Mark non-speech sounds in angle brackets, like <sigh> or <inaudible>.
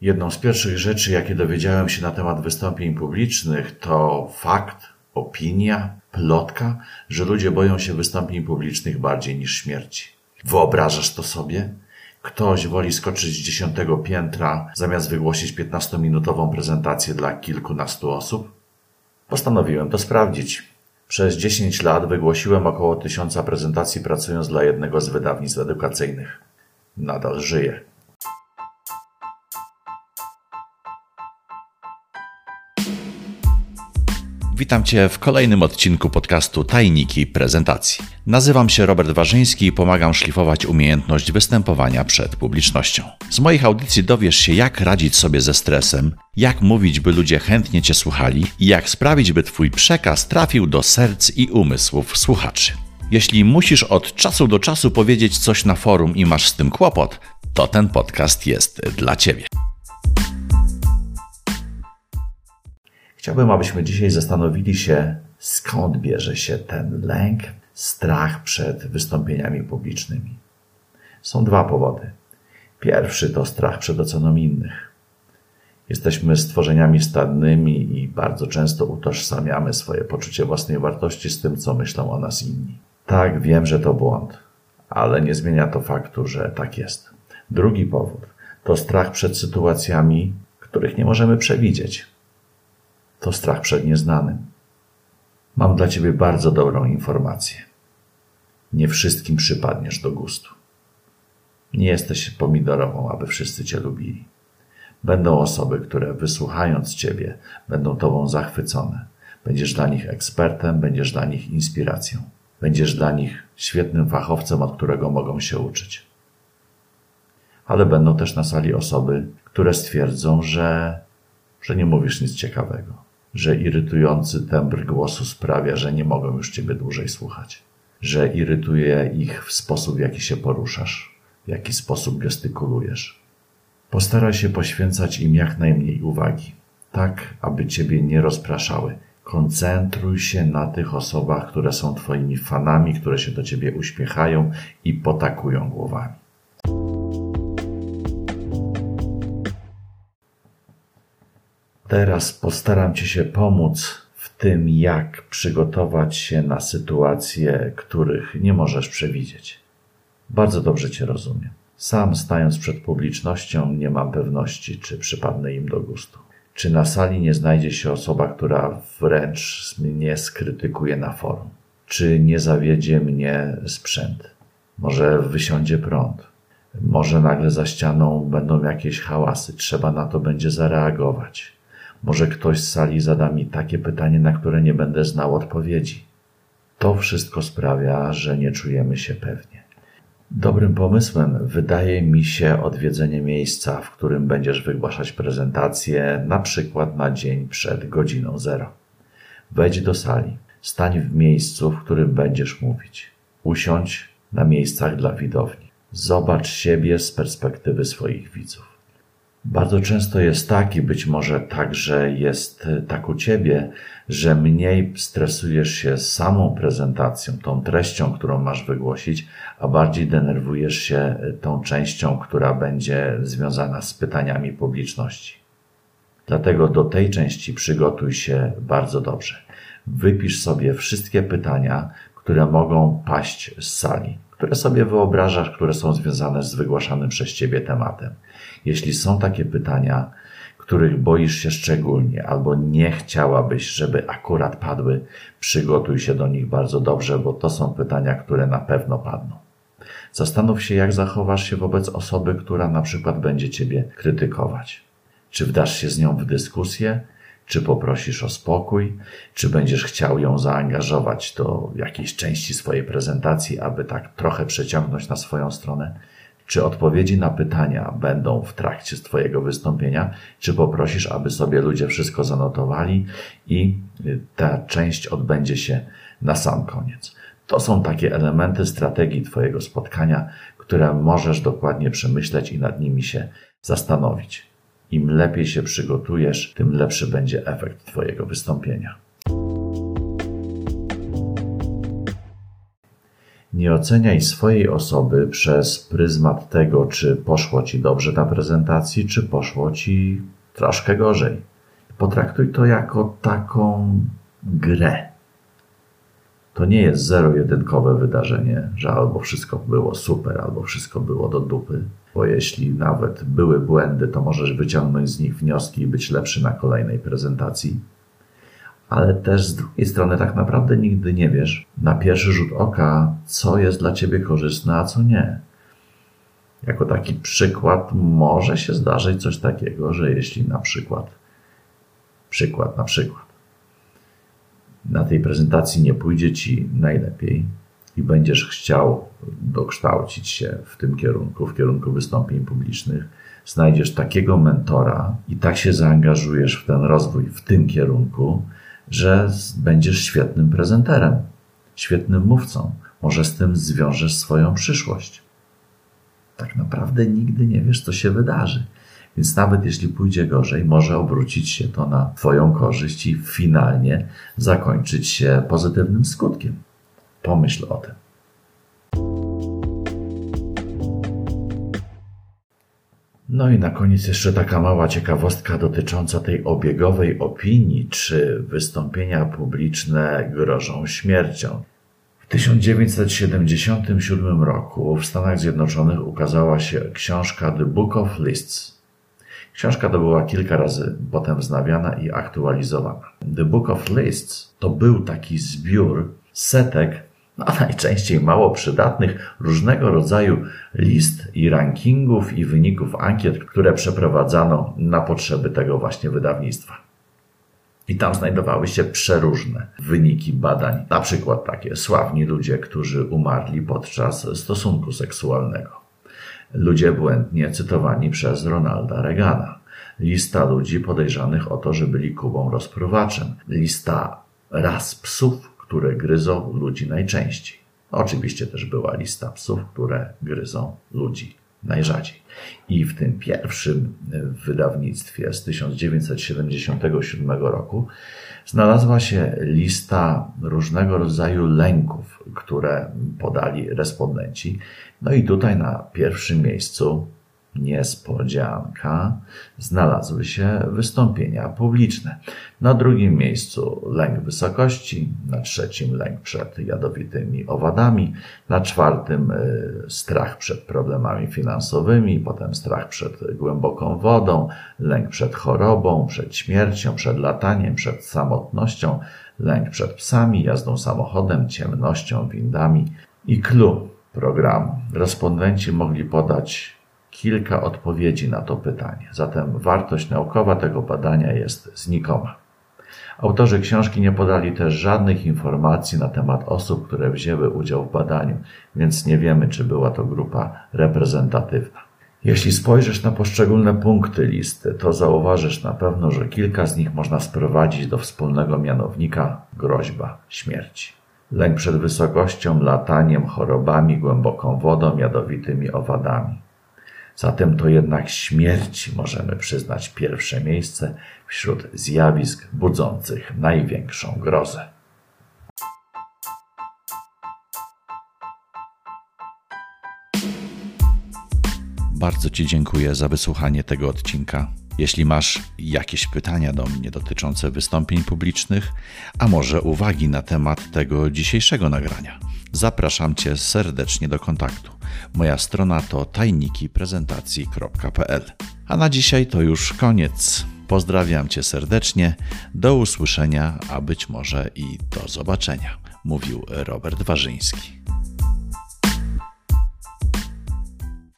Jedną z pierwszych rzeczy, jakie dowiedziałem się na temat wystąpień publicznych, to fakt, opinia, plotka, że ludzie boją się wystąpień publicznych bardziej niż śmierci. Wyobrażasz to sobie? Ktoś woli skoczyć z dziesiątego piętra, zamiast wygłosić 15-minutową prezentację dla kilkunastu osób? Postanowiłem to sprawdzić. Przez 10 lat wygłosiłem około tysiąca prezentacji pracując dla jednego z wydawnictw edukacyjnych. Nadal żyję. Witam Cię w kolejnym odcinku podcastu Tajniki Prezentacji. Nazywam się Robert Warzyński i pomagam szlifować umiejętność występowania przed publicznością. Z moich audycji dowiesz się, jak radzić sobie ze stresem, jak mówić, by ludzie chętnie Cię słuchali i jak sprawić, by Twój przekaz trafił do serc i umysłów słuchaczy. Jeśli musisz od czasu do czasu powiedzieć coś na forum i masz z tym kłopot, to ten podcast jest dla Ciebie. Chciałbym, abyśmy dzisiaj zastanowili się, skąd bierze się ten lęk, strach przed wystąpieniami publicznymi. Są dwa powody. Pierwszy to strach przed oceną innych. Jesteśmy stworzeniami stadnymi i bardzo często utożsamiamy swoje poczucie własnej wartości z tym, co myślą o nas inni. Tak, wiem, że to błąd, ale nie zmienia to faktu, że tak jest. Drugi powód to strach przed sytuacjami, których nie możemy przewidzieć to strach przed nieznanym. Mam dla ciebie bardzo dobrą informację. Nie wszystkim przypadniesz do gustu. Nie jesteś pomidorową, aby wszyscy cię lubili. Będą osoby, które wysłuchając ciebie, będą tobą zachwycone. Będziesz dla nich ekspertem, będziesz dla nich inspiracją. Będziesz dla nich świetnym fachowcem, od którego mogą się uczyć. Ale będą też na sali osoby, które stwierdzą, że, że nie mówisz nic ciekawego że irytujący tembr głosu sprawia, że nie mogą już Ciebie dłużej słuchać, że irytuje ich w sposób, w jaki się poruszasz, w jaki sposób gestykulujesz. Postaraj się poświęcać im jak najmniej uwagi, tak aby Ciebie nie rozpraszały. Koncentruj się na tych osobach, które są Twoimi fanami, które się do Ciebie uśmiechają i potakują głowami. Teraz postaram Ci się pomóc w tym, jak przygotować się na sytuacje, których nie możesz przewidzieć. Bardzo dobrze Cię rozumiem. Sam stając przed publicznością nie mam pewności, czy przypadnę im do gustu. Czy na sali nie znajdzie się osoba, która wręcz mnie skrytykuje na forum? Czy nie zawiedzie mnie sprzęt? Może wysiądzie prąd? Może nagle za ścianą będą jakieś hałasy, trzeba na to będzie zareagować. Może ktoś z sali zada mi takie pytanie, na które nie będę znał odpowiedzi. To wszystko sprawia, że nie czujemy się pewnie. Dobrym pomysłem wydaje mi się odwiedzenie miejsca, w którym będziesz wygłaszać prezentację, na przykład na dzień przed godziną zero. Wejdź do sali, stań w miejscu, w którym będziesz mówić. Usiądź na miejscach dla widowni. Zobacz siebie z perspektywy swoich widzów. Bardzo często jest tak i być może także jest e, tak u ciebie, że mniej stresujesz się samą prezentacją, tą treścią, którą masz wygłosić, a bardziej denerwujesz się e, tą częścią, która będzie związana z pytaniami publiczności. Dlatego do tej części przygotuj się bardzo dobrze. Wypisz sobie wszystkie pytania, które mogą paść z sali, które sobie wyobrażasz, które są związane z wygłaszanym przez ciebie tematem. Jeśli są takie pytania, których boisz się szczególnie, albo nie chciałabyś, żeby akurat padły, przygotuj się do nich bardzo dobrze, bo to są pytania, które na pewno padną. Zastanów się, jak zachowasz się wobec osoby, która na przykład będzie ciebie krytykować. Czy wdasz się z nią w dyskusję, czy poprosisz o spokój, czy będziesz chciał ją zaangażować do jakiejś części swojej prezentacji, aby tak trochę przeciągnąć na swoją stronę. Czy odpowiedzi na pytania będą w trakcie Twojego wystąpienia, czy poprosisz, aby sobie ludzie wszystko zanotowali i y, ta część odbędzie się na sam koniec. To są takie elementy strategii Twojego spotkania, które możesz dokładnie przemyśleć i nad nimi się zastanowić. Im lepiej się przygotujesz, tym lepszy będzie efekt Twojego wystąpienia. Nie oceniaj swojej osoby przez pryzmat tego, czy poszło ci dobrze na prezentacji, czy poszło ci troszkę gorzej. Potraktuj to jako taką grę. To nie jest zero-jedynkowe wydarzenie, że albo wszystko było super, albo wszystko było do dupy. Bo jeśli nawet były błędy, to możesz wyciągnąć z nich wnioski i być lepszy na kolejnej prezentacji. Ale też z drugiej strony tak naprawdę nigdy nie wiesz na pierwszy rzut oka, co jest dla ciebie korzystne, a co nie. Jako taki przykład może się zdarzyć coś takiego, że jeśli na przykład, przykład na przykład, na tej prezentacji nie pójdzie ci najlepiej i będziesz chciał dokształcić się w tym kierunku, w kierunku wystąpień publicznych, znajdziesz takiego mentora i tak się zaangażujesz w ten rozwój w tym kierunku, że będziesz świetnym prezenterem, świetnym mówcą. Może z tym zwiążesz swoją przyszłość. Tak naprawdę nigdy nie wiesz, co się wydarzy. Więc nawet jeśli pójdzie gorzej, może obrócić się to na Twoją korzyść i finalnie zakończyć się pozytywnym skutkiem. Pomyśl o tym. No i na koniec jeszcze taka mała ciekawostka dotycząca tej obiegowej opinii, czy wystąpienia publiczne grożą śmiercią. W 1977 roku w Stanach Zjednoczonych ukazała się książka The Book of Lists. Książka to była kilka razy potem wznawiana i aktualizowana. The Book of Lists to był taki zbiór setek, no <laughs> najczęściej mało przydatnych, różnego rodzaju list i rankingów i wyników ankiet, które przeprowadzano na potrzeby tego właśnie wydawnictwa. I tam znajdowały się przeróżne wyniki badań, na przykład takie sławni ludzie, którzy umarli podczas stosunku seksualnego ludzie błędnie cytowani przez Ronalda Reagana, lista ludzi podejrzanych o to, że byli Kubą rozpruwaczem, lista ras psów, które gryzą ludzi najczęściej. Oczywiście też była lista psów, które gryzą ludzi najrzadziej. I w tym pierwszym wydawnictwie z 1977 roku znalazła się lista różnego rodzaju lęków, które podali respondenci. No i tutaj na pierwszym miejscu niespodzianka, znalazły się wystąpienia publiczne. Na drugim miejscu lęk wysokości, na trzecim lęk przed jadowitymi owadami, na czwartym y, strach przed problemami finansowymi, potem strach przed głęboką wodą, lęk przed chorobą, przed śmiercią, przed lataniem, przed samotnością, lęk przed psami, jazdą samochodem, ciemnością, windami i clue programu. Respondenci mogli podać kilka odpowiedzi na to pytanie. Zatem wartość naukowa tego badania jest znikoma. Autorzy książki nie podali też żadnych informacji na temat osób, które wzięły udział w badaniu, więc nie wiemy, czy była to grupa reprezentatywna. Jeśli spojrzysz na poszczególne punkty listy, to zauważysz na pewno, że kilka z nich można sprowadzić do wspólnego mianownika groźba śmierci. Lęk przed wysokością, lataniem, chorobami, głęboką wodą, jadowitymi owadami. Zatem to jednak śmierci możemy przyznać pierwsze miejsce wśród zjawisk budzących największą grozę. Bardzo Ci dziękuję za wysłuchanie tego odcinka. Jeśli masz jakieś pytania do mnie dotyczące wystąpień publicznych, a może uwagi na temat tego dzisiejszego nagrania, zapraszam Cię serdecznie do kontaktu. Moja strona to tajnikiprezentacji.pl. A na dzisiaj to już koniec. Pozdrawiam Cię serdecznie. Do usłyszenia, a być może i do zobaczenia. Mówił Robert Warzyński.